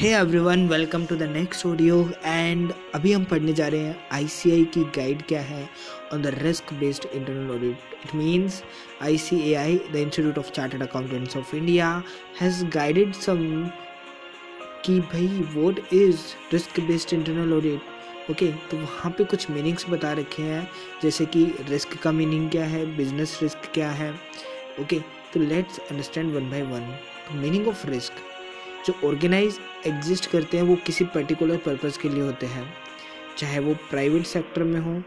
Hey everyone welcome to the next audio and अभी हम पढ़ने जा रहे हैं आईसीआई की गाइड क्या है? On the risk based internal audit it means ICAI the Institute of Chartered Accountants of India has guided some कि भाई what is risk based internal audit okay तो वहाँ पे कुछ मीनिंग्स बता रखे हैं जैसे कि रिस्क का मीनिंग क्या है बिज़नेस रिस्क क्या है? ओके okay, तो let's understand one by one meaning of risk जो ऑर्गेनाइज एग्जिस्ट करते हैं, वो किसी पर्टिकुलर पर्पज़ के लिए होते हैं। चाहे वो प्राइवेट सेक्टर में हो,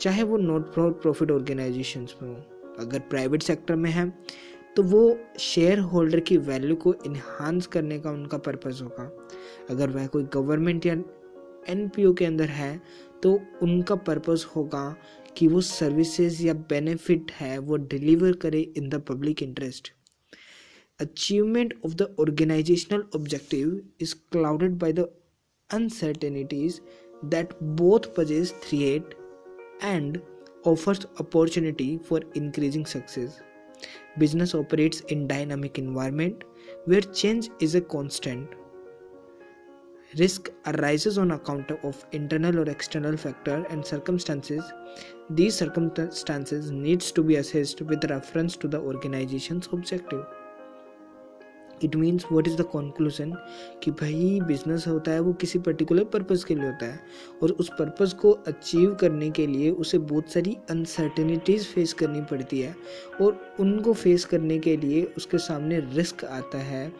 चाहे वो नॉट प्रॉफिट ऑर्गेनाइजेशन में हो। अगर प्राइवेट सेक्टर में है तो वो शेयर होल्डर की वैल्यू को इन्हांस करने का उनका पर्पज़ होगा। अगर वह कोई गवर्नमेंट या एनपीओ के अंदर है तो उनका पर्पज़ होगा कि वो सर्विसेज़ या बेनिफिट है, वो डिलीवर करे in the public interest achievement of the organizational objective is clouded by the uncertainties that both purchase create and offers opportunity for increasing success. Business operates in dynamic environment where change is a constant. Risk arises on account of internal or external factor and circumstances. These circumstances needs to be assessed with reference to the organization's objective it means what is the conclusion कि भाई business होता है, वो किसी particular purpose के लिए होता है। और उस पर्पज़ को अचीव करने के लिए उसे बहुत सारी अनसर्टेनिटीज़ फेस करनी पड़ती है। और उनको फेस करने के लिए उसके सामने रिस्क आता है।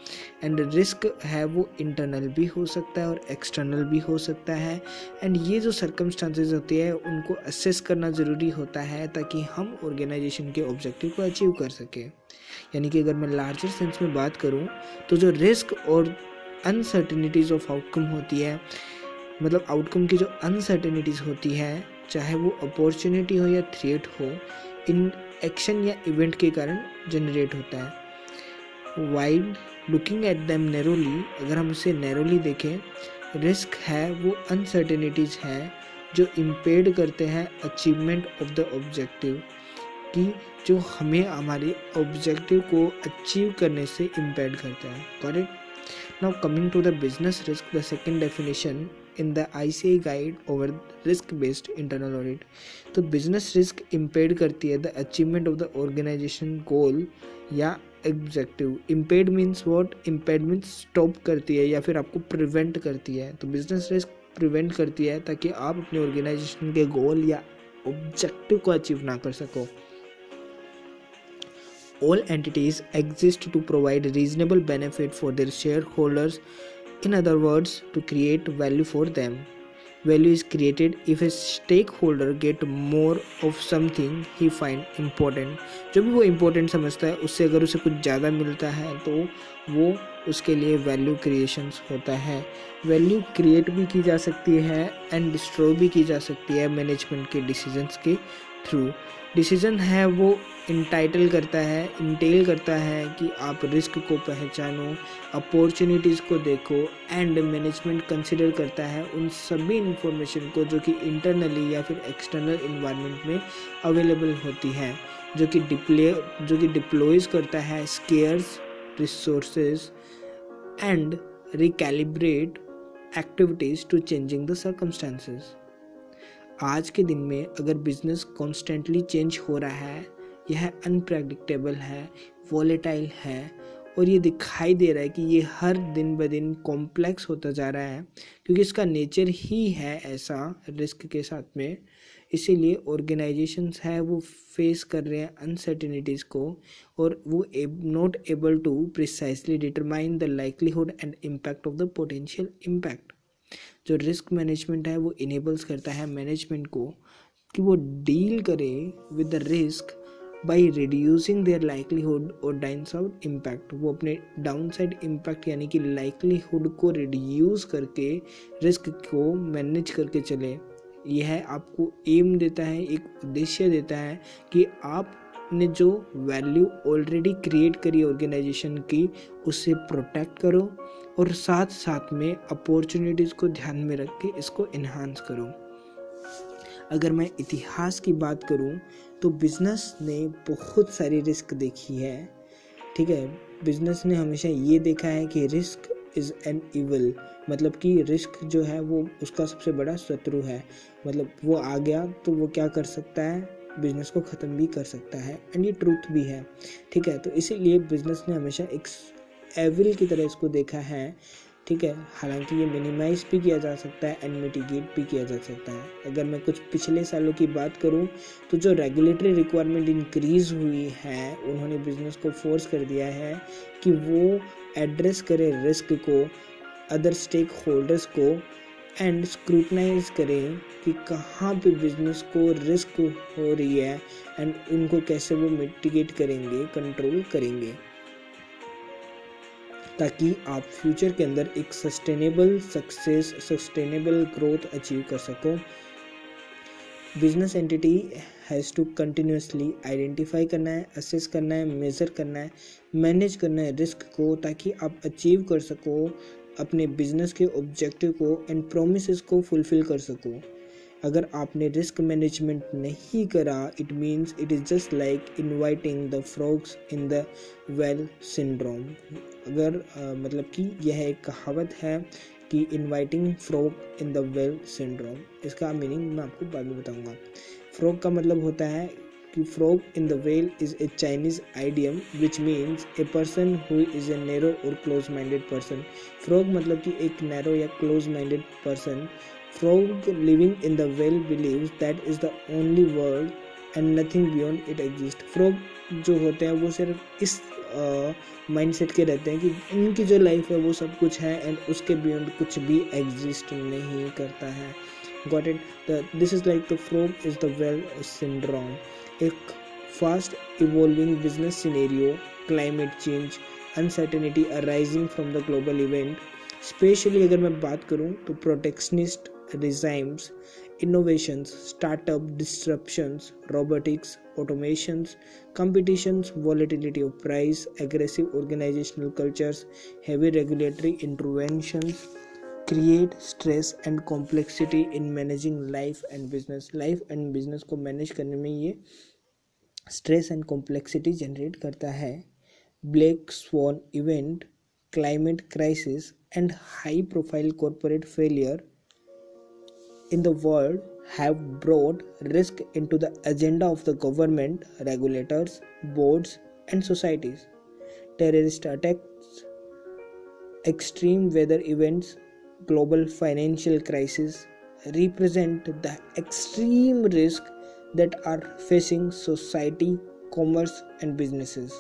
एंड रिस्क है, वो इंटरनल भी हो सकता है और एक्सटर्नल भी हो सकता है। एंड ये जो सर्कमस्टांसेस होते हैं, उनको असेस करना ज़रूरी होता है ताकि हम ऑर्गेनाइजेशन के ऑब्जेक्टिव को अचीव कर सकें। यानी कि अगर मैं लार्जर सेंस में बात करूँ तो जो रिस्क और अनसर्टिनिटीज़ ऑफ़ आउटकम होती है मतलब आउटकम की जो अनसर्टिनिटीज़ होती है, चाहे वो अपॉर्चुनिटी हो या थ्रेट हो, इन एक्शन या इवेंट के कारण जनरेट होता है। Wide looking at them narrowly अगर हम उसे नैरोली देखें रिस्क है, वो अनसर्टेनिटीज़ है, जो इम्पेड करते हैं अचीवमेंट ऑफ़ द ऑब्जेक्टिव कि जो हमें हमारे ऑब्जेक्टिव को अचीव करने से इम्पेड करता है। Correct now coming to the business risk the second definition in the I C guide over risk based internal audit तो बिज़नेस रिस्क इम्पेड करती है the achievement of the organisation goal या objective impede means what impede means stop करती है या फिर आपको prevent करती है। तो बिज़नेस रिस्क प्रिवेंट करती है ताकि आप अपने ऑर्गेनाइजेशन के गोल या ऑब्जेक्टिव को अचीव ना कर सको। All entities exist to provide reasonable benefit for their shareholders in other words to create value for them value is created if a stakeholder get more of something he find important जो भी वो important समझता है उससे अगर उसे कुछ ज़्यादा मिलता है तो वो उसके लिए वैल्यू क्रिएशंस होता है वैल्यू क्रिएट भी की जा सकती है एंड डिस्ट्रॉय भी की जा सकती है मैनेजमेंट के डिसीजंस के थ्रू डिसीज़न है, वो इंटाइटल करता है इंटेल करता है कि आप रिस्क को पहचानो अपॉर्चुनिटीज़ को देखो एंड मैनेजमेंट कंसिडर करता है उन सभी इंफॉर्मेशन को जो कि इंटरनली या फिर एक्सटर्नल इन्वायरमेंट में अवेलेबल होती है, जो कि डिप्ले जो कि डिप्लॉयज करता है scarce resources and recalibrate activities to changing the circumstances आज के दिन में अगर बिज़नेस कॉन्स्टेंटली चेंज हो रहा है, यह अनप्रडिक्टेबल है वॉलेटाइल है, और ये दिखाई दे रहा है कि ये हर दिन ब दिन कॉम्प्लेक्स होता जा रहा है, क्योंकि इसका नेचर ही है ऐसा रिस्क के साथ में, इसीलिए ऑर्गेनाइजेशंस है वो फेस कर रहे हैं अनसर्टिनिटीज़ को, और वो not able to precisely determine the likelihood and impact of the potential impact जो रिस्क मैनेजमेंट है, वो इनेबल्स करता है मैनेजमेंट को कि वो डील करे with the risk by reducing their likelihood और डाउन साइड इम्पैक्ट वो अपने डाउन साइड इम्पैक्ट यानी कि लाइकलीहुड को रिड्यूस करके रिस्क को मैनेज करके चले। यह आपको एम देता है, एक उद्देश्य देता है कि आप ने जो वैल्यू ऑलरेडी क्रिएट करी ऑर्गेनाइजेशन की, उसे प्रोटेक्ट करो और साथ साथ में अपॉर्चुनिटीज़ को ध्यान में रख के इसको इन्हांस करो। अगर मैं इतिहास की बात करूँ तो बिज़नेस ने बहुत सारी रिस्क देखी है, ठीक है? बिज़नेस ने हमेशा ये देखा है कि रिस्क इज़ एन इवल मतलब कि रिस्क जो है वो उसका सबसे बड़ा शत्रु है। मतलब वो आ गया तो वो क्या कर सकता है? बिज़नेस को ख़त्म भी कर सकता है एंड ये ट्रूथ भी है, ठीक है? तो इसीलिए बिज़नेस ने हमेशा एक एविल की तरह इसको देखा है, ठीक है? हालाँकि ये मिनिमाइज भी किया जा सकता है एंड मिटिगेट भी किया जा सकता है। अगर मैं कुछ पिछले सालों की बात करूँ तो जो रेगुलेटरी रिक्वायरमेंट इंक्रीज हुई है, उन्होंने बिज़नेस को फोर्स कर दिया है कि वो एड्रेस करे रिस्क को अदर स्टेक होल्डर्स को एंड स्क्रूटनाइज करें कि कहाँ पे बिज़नेस को रिस्क हो रही है एंड उनको कैसे वो मिटिगेट करेंगे कंट्रोल करेंगे। ताकि आप फ्यूचर के अंदर एक sustainable success sustainable growth achieve कर सको। Business entity has to continuously identify करना है असेस करना है मेज़र करना है मैनेज करना है रिस्क को ताकि आप अचीव कर सको अपने बिज़नेस के ऑब्जेक्टिव को एंड प्रोमिस को फुलफिल कर सको। अगर आपने रिस्क मैनेजमेंट नहीं करा it means it is just like inviting the frogs in the well syndrome अगर आ, मतलब कि यह एक कहावत है कि inviting frog in the well syndrome इसका मीनिंग मैं आपको बाद में बताऊँगा। फ्रॉग का मतलब होता है कि frog in the well is a Chinese idiom which means a person who is a narrow और क्लोज माइंडेड पर्सन फ्रॉग मतलब कि एक नैरो या close minded person Frog living in the well believes that is the only world and nothing beyond it exist frog जो होते हैं, वो सिर्फ़ इस माइंड सेट के रहते हैं कि इनकी जो लाइफ है, वो सब कुछ है एंड उसके बियॉन्ड कुछ भी एग्जिस्ट नहीं करता है. Got it this is like the frog is the well syndrome एक fast evolving business scenario climate change uncertainty arising from the global event specially अगर मैं बात करूँ तो protectionist regimes, innovations, startup disruptions, robotics, automations, competitions, volatility of price, aggressive organizational cultures, heavy regulatory interventions create stress and complexity in managing life and business. Life and business को manage करने में ये stress and complexity generate करता है Black Swan event, climate crisis, and high profile corporate failure in the world have brought risk into the agenda of the government, regulators, boards, and societies. Terrorist attacks, extreme weather events, global financial crisis represent the extreme risk that are facing society, commerce, and businesses.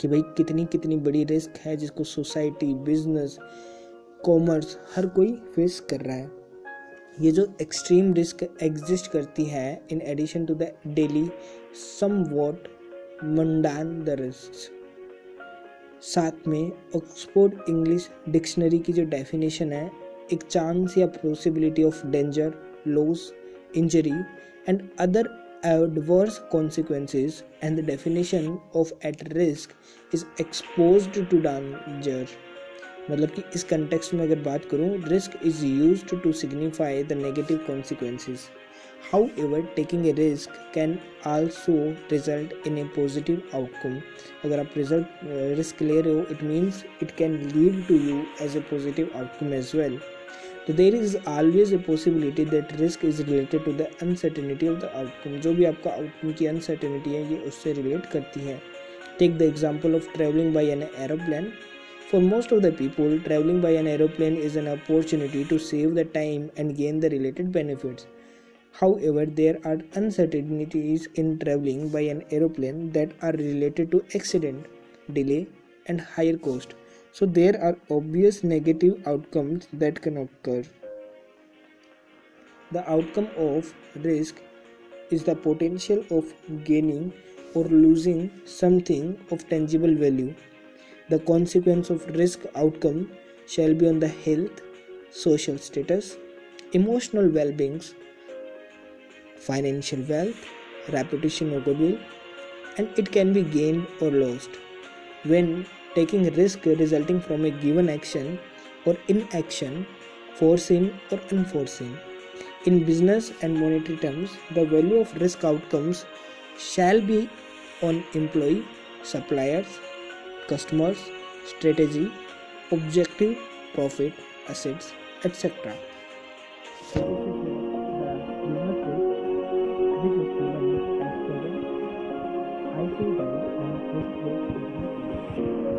कि भाई कितनी कितनी बड़ी risk है जिसको society business commerce हर कोई face कर रहा है ये जो एक्सट्रीम रिस्क एग्जिस्ट करती है in addition to the daily somewhat mundane the risk साथ में ऑक्सफोर्ड इंग्लिश डिक्शनरी की जो डेफिनेशन है, एक चांस या possibility of danger loss injury and other adverse consequences, and the definition of at risk is exposed to danger. मतलब कि इस कंटेक्स्ट में अगर बात करूँ risk is use to signify the negative consequences ever taking a risk can also result in a positive outcome अगर आप result risk ले रहे हो it means it can lead to you as a positive outcome as well तो there is always a possibility that risk is related to the uncertainty of the outcome जो भी आपका outcome की uncertainty है ये उससे रिलेट करती है. Take the example of travelling by an aeroplane For most of the people, traveling by an aeroplane is an opportunity to save the time and gain the related benefits. However, there are uncertainties in traveling by an aeroplane that are related to accident, delay, and higher cost. So, there are obvious negative outcomes that can occur. The outcome of risk is the potential of gaining or losing something of tangible value the consequence of risk outcome shall be on the health, social status, emotional well being, financial wealth, reputation or goodwill, and it can be gained or lost. When taking risk resulting from a given action or inaction, foreseen or unforeseen. In business and monetary terms, the value of risk outcomes shall be on employee, suppliers, customers, strategy, objective profit assets etc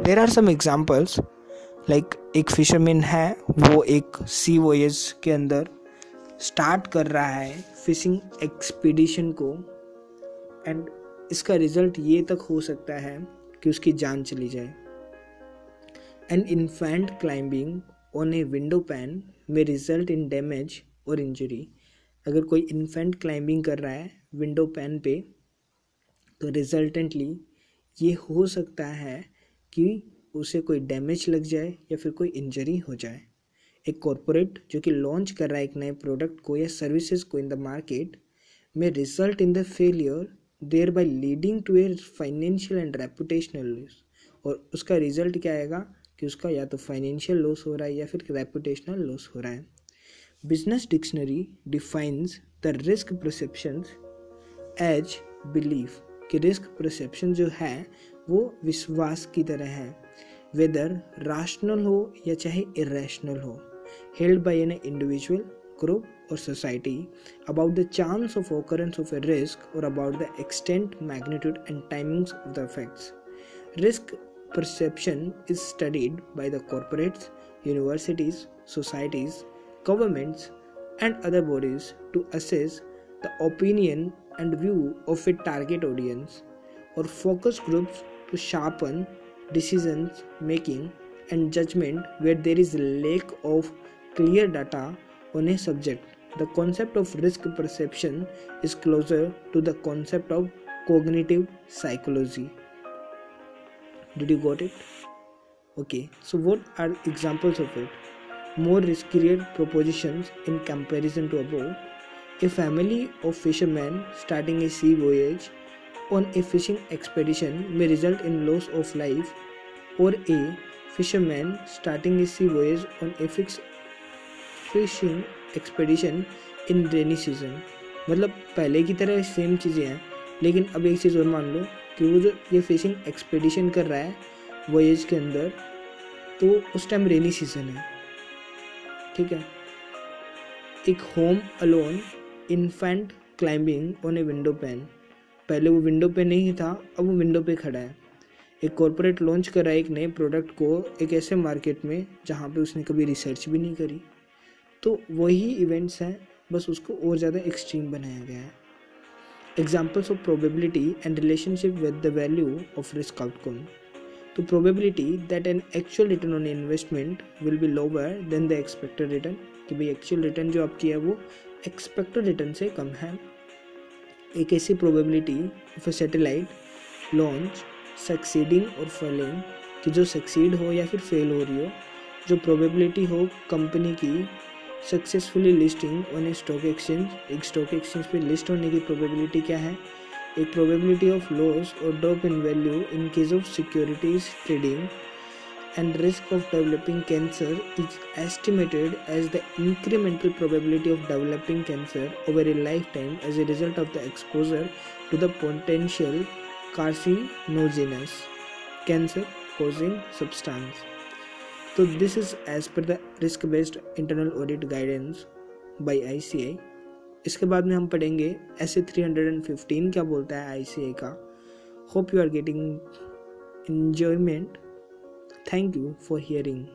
there are some examples like एक fisherman है, वो एक सी voyage के अंदर start कर रहा है fishing expedition को एंड इसका रिज़ल्ट ये तक हो सकता है कि उसकी जान चली जाए। An infant climbing on a window pane में रिज़ल्ट इन डैमेज और इंजरी अगर कोई इन्फेंट क्लाइंबिंग कर रहा है विंडो पैन पे तो रिजल्टेंटली ये हो सकता है कि उसे कोई डैमेज लग जाए या फिर कोई इंजरी हो जाए। एक कॉरपोरेट जो कि लॉन्च कर रहा है एक नए प्रोडक्ट को या सर्विसेज़ को इन द मार्केट में result in the failure thereby leading to a financial and reputational loss और उसका रिज़ल्ट क्या आएगा? कि उसका या तो फाइनेंशियल लॉस हो रहा है या फिर रेपुटेशनल लॉस हो रहा है। Business dictionary defines the risk perception as belief कि रिस्क परसेप्शन जो है वो विश्वास की तरह है। वेदर राशनल हो या चाहे इेशनल हो held by an individual group और society about the chance of occurrence of a risk और about the extent magnitude and timings of the effects risk perception is studied by the corporates universities societies governments and other bodies to assess the opinion and view of a target audience और focus groups to sharpen decision making and judgment where there is lack of clear data on a subject. The concept of risk perception is closer to the concept of cognitive psychology. Did you got it? Okay, so what are examples of it? More riskier propositions in comparison to above. A family of fishermen starting a sea voyage on a fishing expedition may result in loss of life or a fisherman starting a sea voyage on a fixed fishing expedition in rainy season मतलब पहले की तरह same चीज़ें हैं लेकिन अब एक चीज़ और मान लो कि वो जो ये फिशिंग एक्सपेडिशन कर रहा है वोएज के अंदर तो उस टाइम रेनी सीज़न है ठीक है एक home alone infant climbing on a window pane पहले वो विंडो पे नहीं था, अब वो विंडो पे खड़ा है। एक कॉरपोरेट लॉन्च कर एक नए प्रोडक्ट को एक ऐसे मार्केट में जहाँ पे उसने कभी रिसर्च भी नहीं करी। तो वही इवेंट्स हैं, बस उसको और ज़्यादा एक्सट्रीम बनाया गया है। Examples of probability and relationship with the value of risk outcome तो probability that an actual return on investment will be lower than the expected return कि भाई एक्चुअल रिटर्न जो आपकी है वो एक्सपेक्टेड रिटर्न से कम है। एक ऐसी probability of a satellite launch succeeding और फेलिंग कि जो सक्सीड हो या फिर फेल हो रही हो, जो प्रोबेबिलिटी हो कंपनी की successfully listing on a stock exchange एक स्टॉक एक्सचेंज पे लिस्ट होने की प्रोबेबिलिटी क्या है? एक प्रोबेबिलिटी ऑफ़ लॉस और drop in value in case of securities trading and risk of developing cancer is estimated as the incremental probability of developing cancer over a lifetime as a result of the exposure to the potential carcinogenous cancer causing substance so this is as per the risk based internal audit guidance by ICI इसके बाद में हम पढ़ेंगे S A three hundred and fifteen क्या बोलता है I का hope you are getting enjoyment Thank you for hearing.